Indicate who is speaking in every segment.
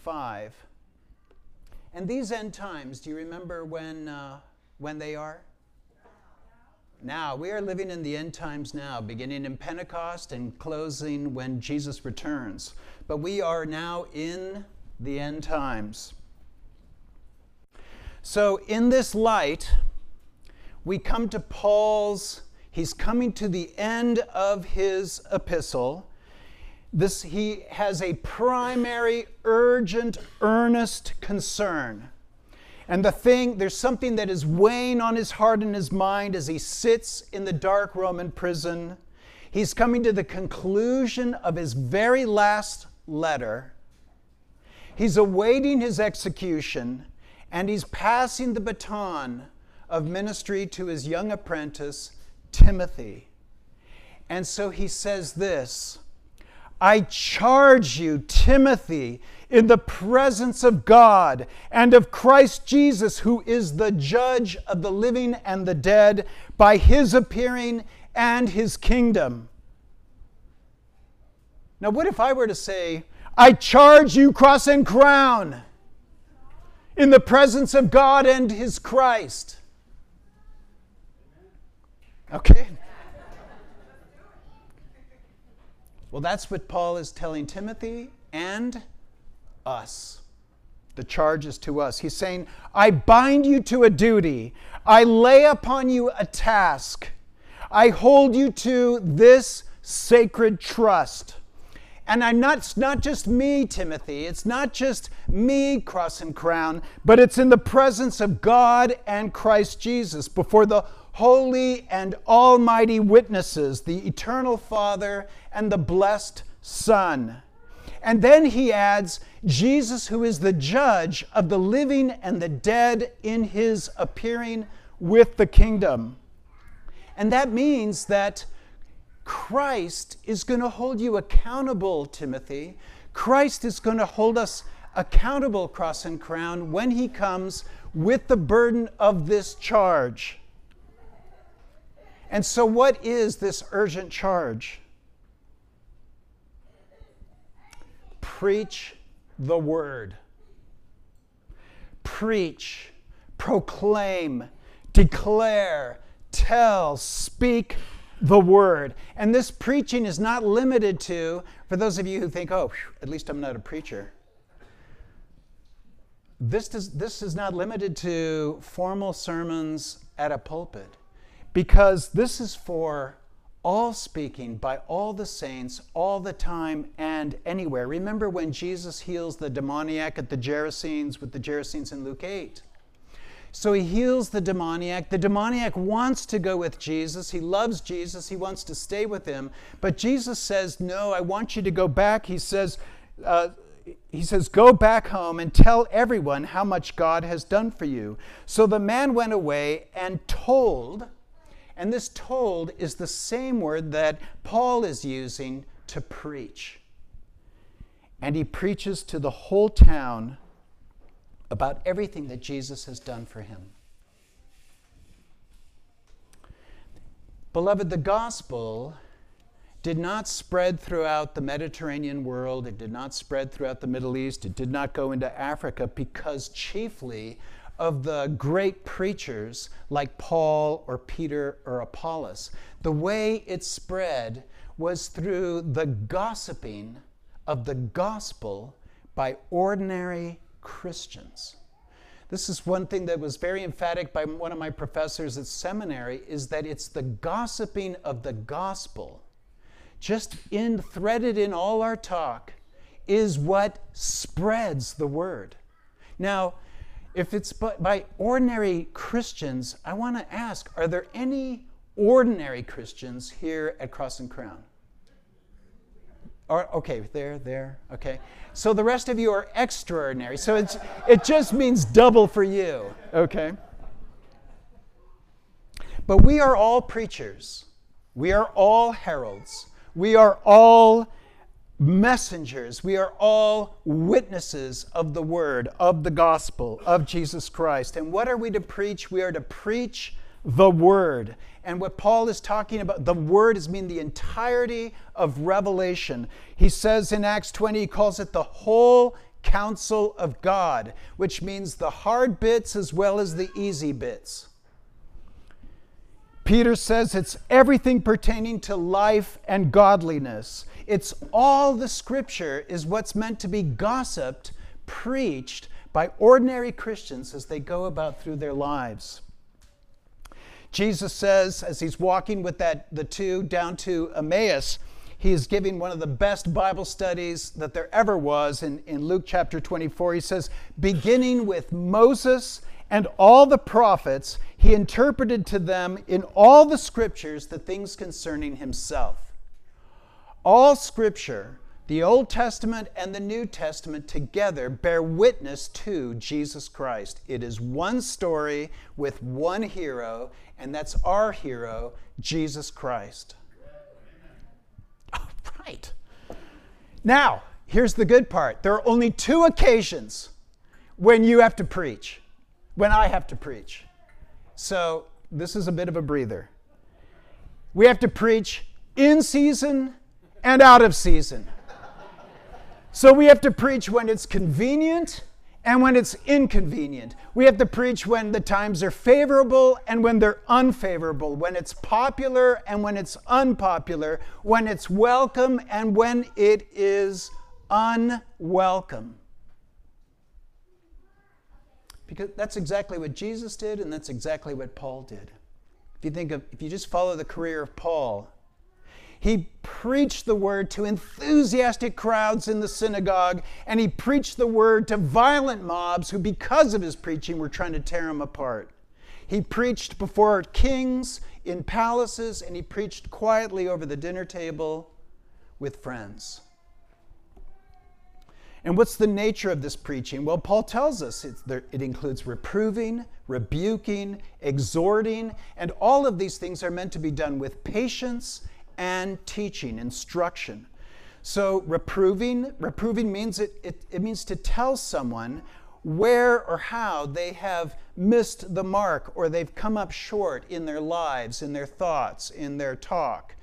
Speaker 1: 5. And these end times, do you remember when, uh, when they are? Now, we are living in the end times now, beginning in Pentecost and closing when Jesus returns. But we are now in the end times. So, in this light, we come to Paul's, he's coming to the end of his epistle. This, he has a primary, urgent, earnest concern. And the thing, there's something that is weighing on his heart and his mind as he sits in the dark Roman prison. He's coming to the conclusion of his very last letter. He's awaiting his execution, and he's passing the baton of ministry to his young apprentice, Timothy. And so he says this I charge you, Timothy, in the presence of God and of Christ Jesus, who is the judge of the living and the dead, by his appearing and his kingdom. Now, what if I were to say, I charge you, cross and crown, in the presence of God and his Christ? Okay. Well, that's what Paul is telling Timothy and us. The charge is to us. He's saying, I bind you to a duty, I lay upon you a task, I hold you to this sacred trust. And I'm not, it's not just me, Timothy. It's not just me, cross and crown, but it's in the presence of God and Christ Jesus before the holy and almighty witnesses, the eternal Father and the blessed Son. And then he adds Jesus, who is the judge of the living and the dead in his appearing with the kingdom. And that means that Christ is going to hold you accountable, Timothy. Christ is going to hold us accountable, cross and crown, when he comes with the burden of this charge. And so, what is this urgent charge? Preach the word. Preach, proclaim, declare, tell, speak the word. And this preaching is not limited to, for those of you who think, oh, whew, at least I'm not a preacher. This, does, this is not limited to formal sermons at a pulpit because this is for all speaking by all the saints all the time and anywhere. Remember when Jesus heals the demoniac at the Gerasenes with the Gerasenes in Luke 8? So he heals the demoniac. The demoniac wants to go with Jesus. He loves Jesus. He wants to stay with him. But Jesus says, No, I want you to go back. He says, uh, he says, Go back home and tell everyone how much God has done for you. So the man went away and told and this told is the same word that Paul is using to preach. And he preaches to the whole town about everything that Jesus has done for him. Beloved, the gospel did not spread throughout the Mediterranean world, it did not spread throughout the Middle East, it did not go into Africa because chiefly of the great preachers like Paul or Peter or Apollos. The way it spread was through the gossiping of the gospel by ordinary Christians. This is one thing that was very emphatic by one of my professors at seminary is that it's the gossiping of the gospel just in threaded in all our talk is what spreads the word. Now, if it's by ordinary Christians, I want to ask are there any ordinary Christians here at Cross and Crown? Or, okay, there, there, okay. So the rest of you are extraordinary. So it's, it just means double for you, okay? But we are all preachers. We are all heralds. We are all messengers. We are all witnesses of the word, of the gospel, of Jesus Christ. And what are we to preach? We are to preach the word. And what Paul is talking about, the word is mean the entirety of Revelation. He says in Acts 20, he calls it the whole counsel of God, which means the hard bits as well as the easy bits. Peter says it's everything pertaining to life and godliness. It's all the scripture is what's meant to be gossiped, preached by ordinary Christians as they go about through their lives. Jesus says, as he's walking with that, the two down to Emmaus, he is giving one of the best Bible studies that there ever was in, in Luke chapter 24. He says, beginning with Moses and all the prophets, he interpreted to them in all the scriptures the things concerning himself. All scripture, the Old Testament and the New Testament together, bear witness to Jesus Christ. It is one story with one hero, and that's our hero, Jesus Christ. Right. Now, here's the good part there are only two occasions when you have to preach, when I have to preach. So, this is a bit of a breather. We have to preach in season and out of season. So, we have to preach when it's convenient and when it's inconvenient. We have to preach when the times are favorable and when they're unfavorable, when it's popular and when it's unpopular, when it's welcome and when it is unwelcome. Because that's exactly what Jesus did and that's exactly what Paul did. If you think of if you just follow the career of Paul, he preached the word to enthusiastic crowds in the synagogue, and he preached the word to violent mobs who, because of his preaching, were trying to tear him apart. He preached before kings in palaces, and he preached quietly over the dinner table with friends. And what's the nature of this preaching? Well, Paul tells us there, it includes reproving, rebuking, exhorting, and all of these things are meant to be done with patience and teaching, instruction. So reproving, reproving means it, it, it means to tell someone where or how they have missed the mark or they've come up short in their lives, in their thoughts, in their talk.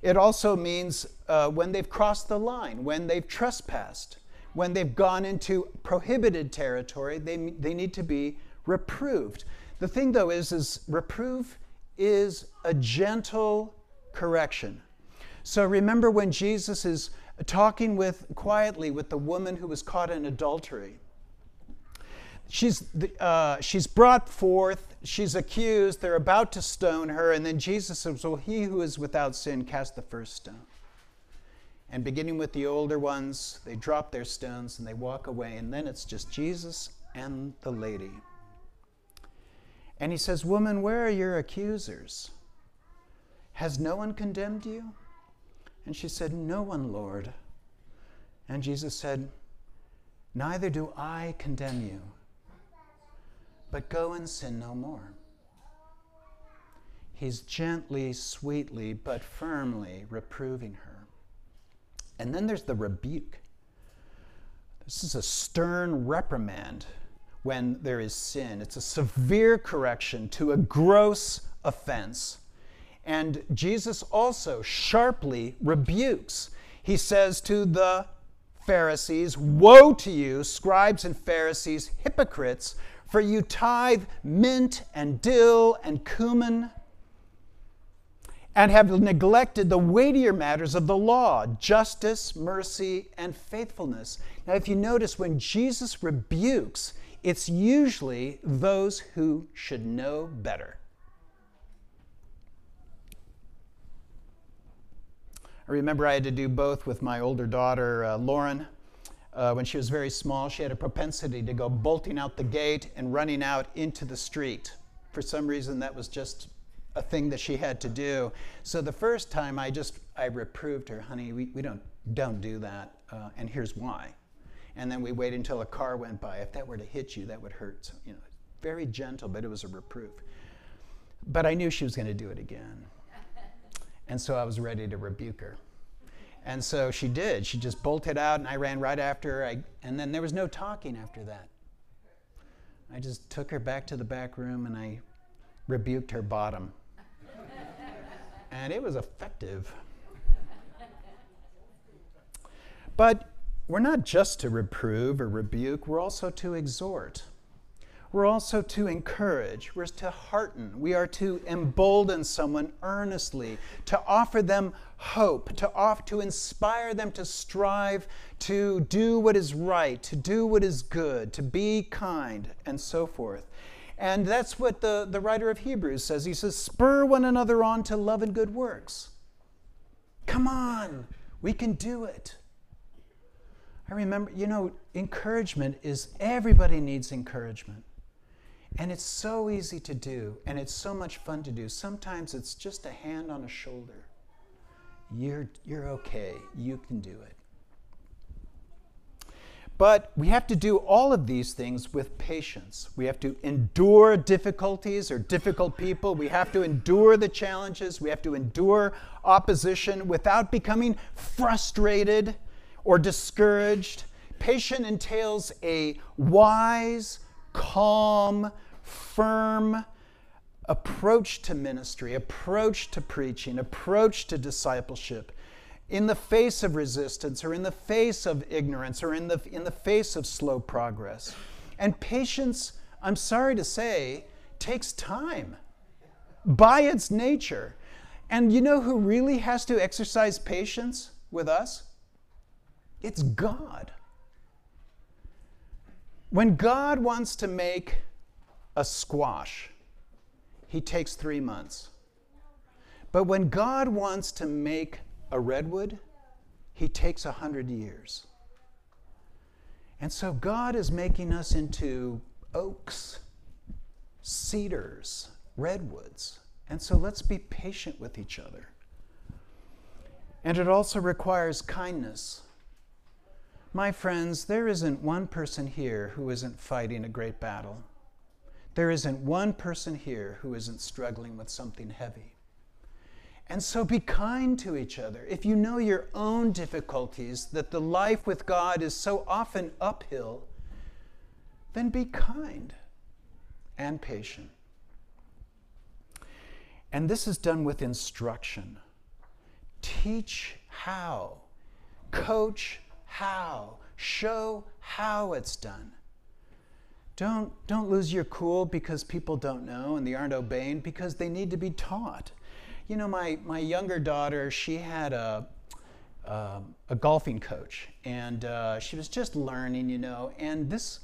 Speaker 1: It also means uh, when they've crossed the line, when they've trespassed, when they've gone into prohibited territory, they, they need to be reproved. The thing, though, is, is reprove is a gentle correction. So remember when Jesus is talking with quietly with the woman who was caught in adultery. She's, uh, she's brought forth, she's accused, they're about to stone her, and then Jesus says, Well, he who is without sin cast the first stone. And beginning with the older ones, they drop their stones and they walk away, and then it's just Jesus and the lady. And he says, Woman, where are your accusers? Has no one condemned you? And she said, No one, Lord. And Jesus said, Neither do I condemn you, but go and sin no more. He's gently, sweetly, but firmly reproving her. And then there's the rebuke. This is a stern reprimand when there is sin. It's a severe correction to a gross offense. And Jesus also sharply rebukes. He says to the Pharisees, Woe to you, scribes and Pharisees, hypocrites, for you tithe mint and dill and cumin and have neglected the weightier matters of the law justice, mercy, and faithfulness. Now, if you notice, when Jesus rebukes, it's usually those who should know better. I remember I had to do both with my older daughter, uh, Lauren. Uh, when she was very small, she had a propensity to go bolting out the gate and running out into the street. For some reason, that was just a thing that she had to do. So the first time, I just I reproved her, honey, we, we don't don't do that, uh, and here's why. And then we waited until a car went by. If that were to hit you, that would hurt. So, you know, very gentle, but it was a reproof. But I knew she was going to do it again. And so I was ready to rebuke her. And so she did. She just bolted out, and I ran right after her. I, and then there was no talking after that. I just took her back to the back room and I rebuked her bottom. and it was effective. But we're not just to reprove or rebuke, we're also to exhort. We're also to encourage, we're to hearten, we are to embolden someone earnestly, to offer them hope, to, off, to inspire them to strive to do what is right, to do what is good, to be kind, and so forth. And that's what the, the writer of Hebrews says. He says, Spur one another on to love and good works. Come on, we can do it. I remember, you know, encouragement is everybody needs encouragement. And it's so easy to do, and it's so much fun to do. Sometimes it's just a hand on a shoulder. You're, you're okay, you can do it. But we have to do all of these things with patience. We have to endure difficulties or difficult people. We have to endure the challenges. We have to endure opposition without becoming frustrated or discouraged. Patience entails a wise, calm, firm approach to ministry, approach to preaching, approach to discipleship in the face of resistance or in the face of ignorance or in the, in the face of slow progress. And patience, I'm sorry to say, takes time by its nature. And you know who really has to exercise patience with us? It's God. When God wants to make a squash, he takes three months. But when God wants to make a redwood, he takes a hundred years. And so God is making us into oaks, cedars, redwoods. And so let's be patient with each other. And it also requires kindness. My friends, there isn't one person here who isn't fighting a great battle. There isn't one person here who isn't struggling with something heavy. And so be kind to each other. If you know your own difficulties, that the life with God is so often uphill, then be kind and patient. And this is done with instruction. Teach how, coach how, show how it's done. Don't, don't lose your cool because people don't know and they aren't obeying because they need to be taught. You know, my, my younger daughter, she had a, uh, a golfing coach, and uh, she was just learning, you know. And this,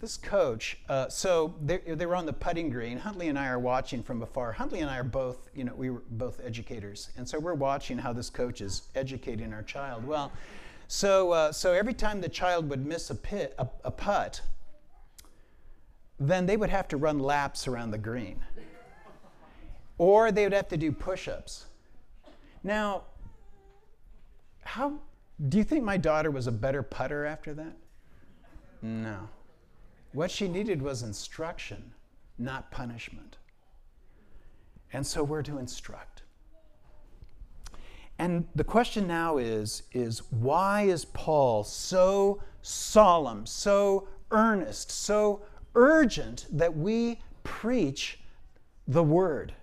Speaker 1: this coach, uh, so they, they were on the putting green. Huntley and I are watching from afar. Huntley and I are both, you know, we were both educators. And so we're watching how this coach is educating our child. Well, so, uh, so every time the child would miss a, pit, a, a putt, then they would have to run laps around the green or they would have to do push ups. Now, how do you think my daughter was a better putter after that? No. What she needed was instruction, not punishment. And so we're to instruct. And the question now is, is why is Paul so solemn, so earnest, so urgent that we preach the word?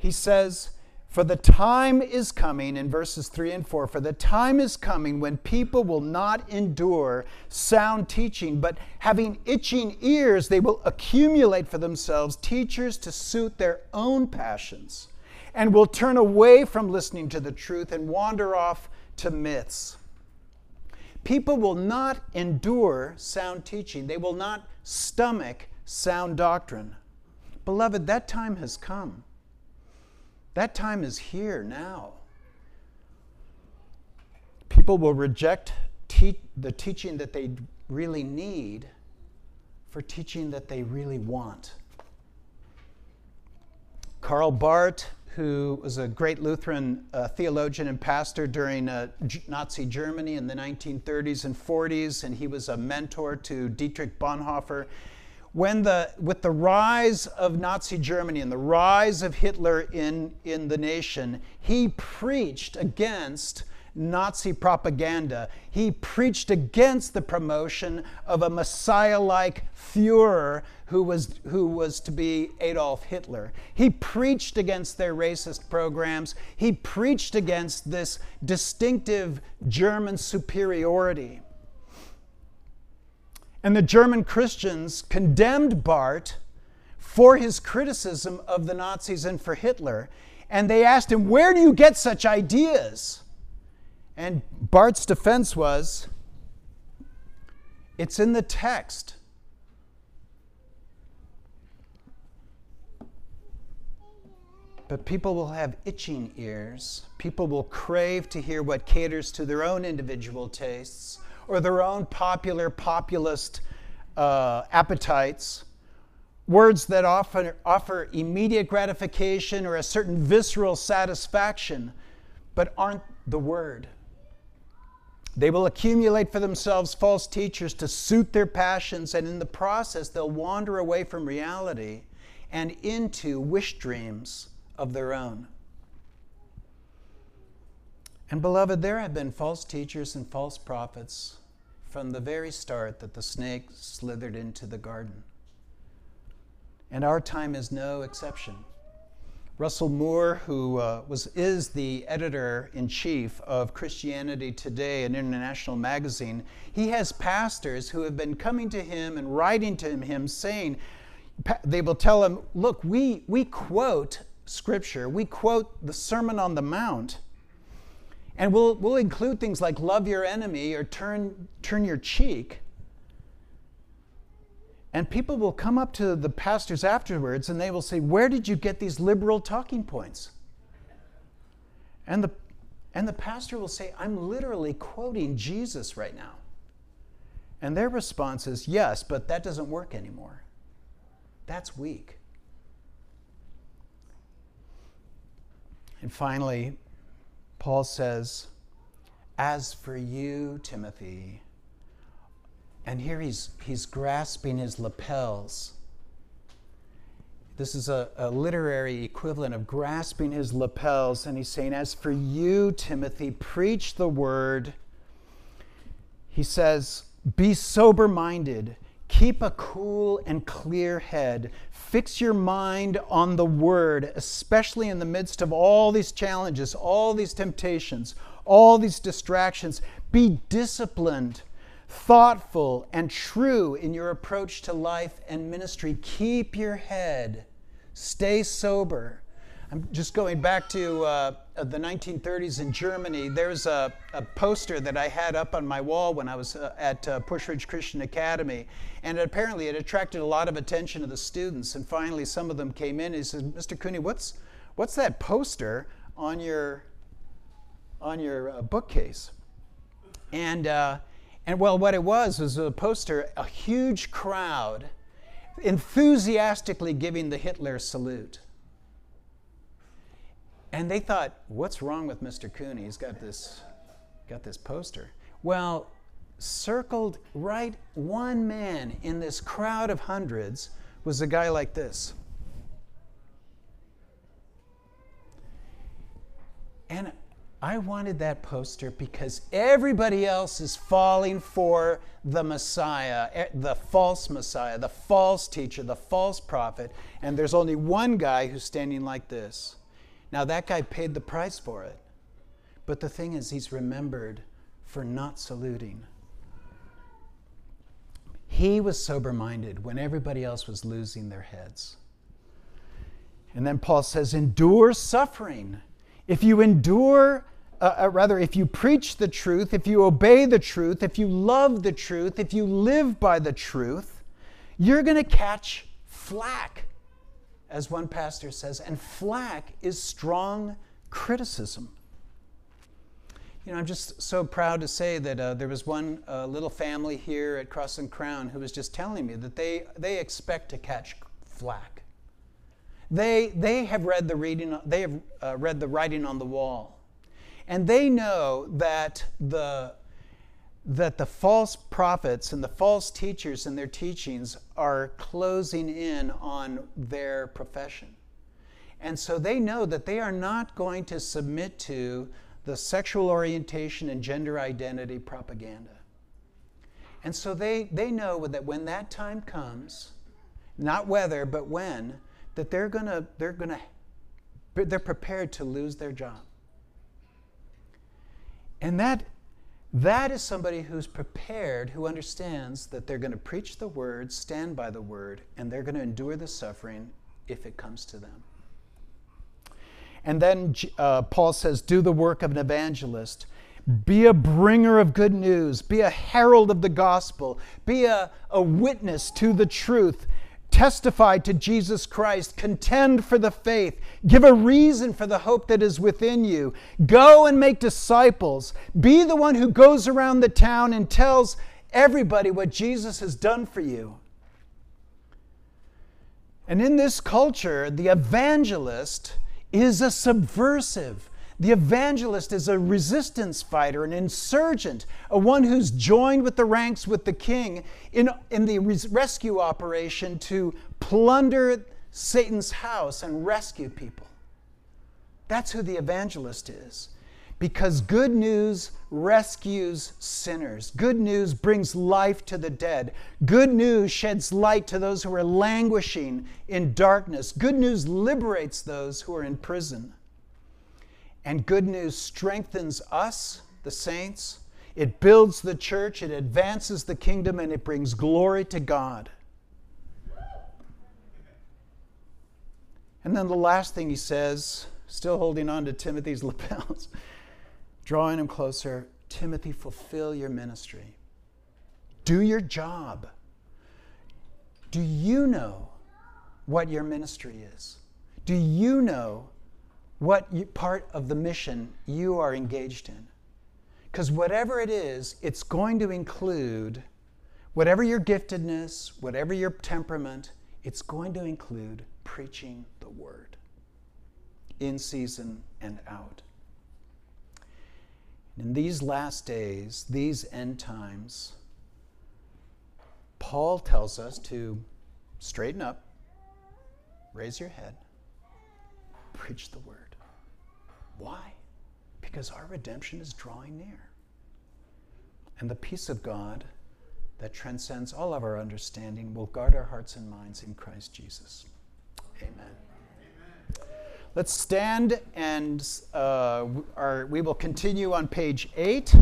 Speaker 1: he says, For the time is coming, in verses 3 and 4, for the time is coming when people will not endure sound teaching, but having itching ears, they will accumulate for themselves teachers to suit their own passions, and will turn away from listening to the truth and wander off to myths. People will not endure sound teaching, they will not stomach sound doctrine. Beloved, that time has come. That time is here now. People will reject te- the teaching that they really need for teaching that they really want. Karl Barth, who was a great Lutheran uh, theologian and pastor during uh, Nazi Germany in the 1930s and 40s, and he was a mentor to Dietrich Bonhoeffer. When the, with the rise of Nazi Germany and the rise of Hitler in, in the nation, he preached against Nazi propaganda. He preached against the promotion of a Messiah like Fuhrer who was, who was to be Adolf Hitler. He preached against their racist programs. He preached against this distinctive German superiority. And the German Christians condemned Barth for his criticism of the Nazis and for Hitler. And they asked him, Where do you get such ideas? And Barth's defense was, It's in the text. But people will have itching ears. People will crave to hear what caters to their own individual tastes or their own popular populist uh, appetites. Words that often offer immediate gratification or a certain visceral satisfaction, but aren't the word. They will accumulate for themselves false teachers to suit their passions, and in the process, they'll wander away from reality and into wish dreams of their own. And, beloved, there have been false teachers and false prophets from the very start that the snake slithered into the garden. And our time is no exception. Russell Moore, who uh, was, is the editor in chief of Christianity Today, an international magazine, he has pastors who have been coming to him and writing to him saying, they will tell him, Look, we, we quote scripture, we quote the Sermon on the Mount, and we'll, we'll include things like love your enemy or turn, turn your cheek. And people will come up to the pastors afterwards and they will say, Where did you get these liberal talking points? And the, and the pastor will say, I'm literally quoting Jesus right now. And their response is, Yes, but that doesn't work anymore. That's weak. And finally, Paul says, As for you, Timothy, and here he's, he's grasping his lapels. This is a, a literary equivalent of grasping his lapels, and he's saying, As for you, Timothy, preach the word. He says, Be sober minded Keep a cool and clear head. Fix your mind on the Word, especially in the midst of all these challenges, all these temptations, all these distractions. Be disciplined, thoughtful, and true in your approach to life and ministry. Keep your head. Stay sober. I'm just going back to uh, the 1930s in Germany. There's a, a, poster that I had up on my wall when I was uh, at uh, Puschridge Christian Academy, and apparently it attracted a lot of attention to the students. And finally, some of them came in and said, "Mr. Cooney, what's what's that poster on your on your uh, bookcase?" And uh, and well, what it was was a poster, a huge crowd enthusiastically giving the Hitler salute. And they thought, what's wrong with Mr. Cooney? He's got this, got this poster. Well, circled right one man in this crowd of hundreds was a guy like this. And I wanted that poster because everybody else is falling for the Messiah, eh, the false Messiah, the false teacher, the false prophet, and there's only one guy who's standing like this. Now, that guy paid the price for it. But the thing is, he's remembered for not saluting. He was sober minded when everybody else was losing their heads. And then Paul says, endure suffering. If you endure, uh, uh, rather, if you preach the truth, if you obey the truth, if you love the truth, if you live by the truth, you're going to catch flack as one pastor says, and flack is strong criticism. You know, I'm just so proud to say that uh, there was one uh, little family here at Cross and Crown who was just telling me that they, they expect to catch flack. They, they have read the reading, they have uh, read the writing on the wall. And they know that the that the false prophets and the false teachers and their teachings are closing in on their profession. And so they know that they are not going to submit to the sexual orientation and gender identity propaganda. And so they, they know that when that time comes, not whether, but when, that they're gonna, they're gonna, they're prepared to lose their job. And that, that is somebody who's prepared, who understands that they're going to preach the word, stand by the word, and they're going to endure the suffering if it comes to them. And then uh, Paul says, Do the work of an evangelist. Be a bringer of good news. Be a herald of the gospel. Be a, a witness to the truth. Testify to Jesus Christ. Contend for the faith. Give a reason for the hope that is within you. Go and make disciples. Be the one who goes around the town and tells everybody what Jesus has done for you. And in this culture, the evangelist is a subversive. The evangelist is a resistance fighter, an insurgent, a one who's joined with the ranks with the king in, in the res- rescue operation to plunder Satan's house and rescue people. That's who the evangelist is. Because good news rescues sinners. Good news brings life to the dead. Good news sheds light to those who are languishing in darkness. Good news liberates those who are in prison. And good news strengthens us, the saints. It builds the church, it advances the kingdom, and it brings glory to God. And then the last thing he says, still holding on to Timothy's lapels drawing him closer Timothy, fulfill your ministry. Do your job. Do you know what your ministry is? Do you know what you, part of the mission you are engaged in? Because whatever it is, it's going to include whatever your giftedness, whatever your temperament, it's going to include preaching the word in season and out. In these last days, these end times, Paul tells us to straighten up, raise your head, preach the word. Why? Because our redemption is drawing near. And the peace of God that transcends all of our understanding will guard our hearts and minds in Christ Jesus. Amen. Let's stand and uh, our, we will continue on page 8.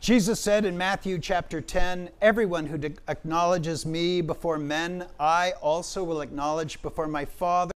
Speaker 1: Jesus said in Matthew chapter 10 Everyone who acknowledges me before men, I also will acknowledge before my Father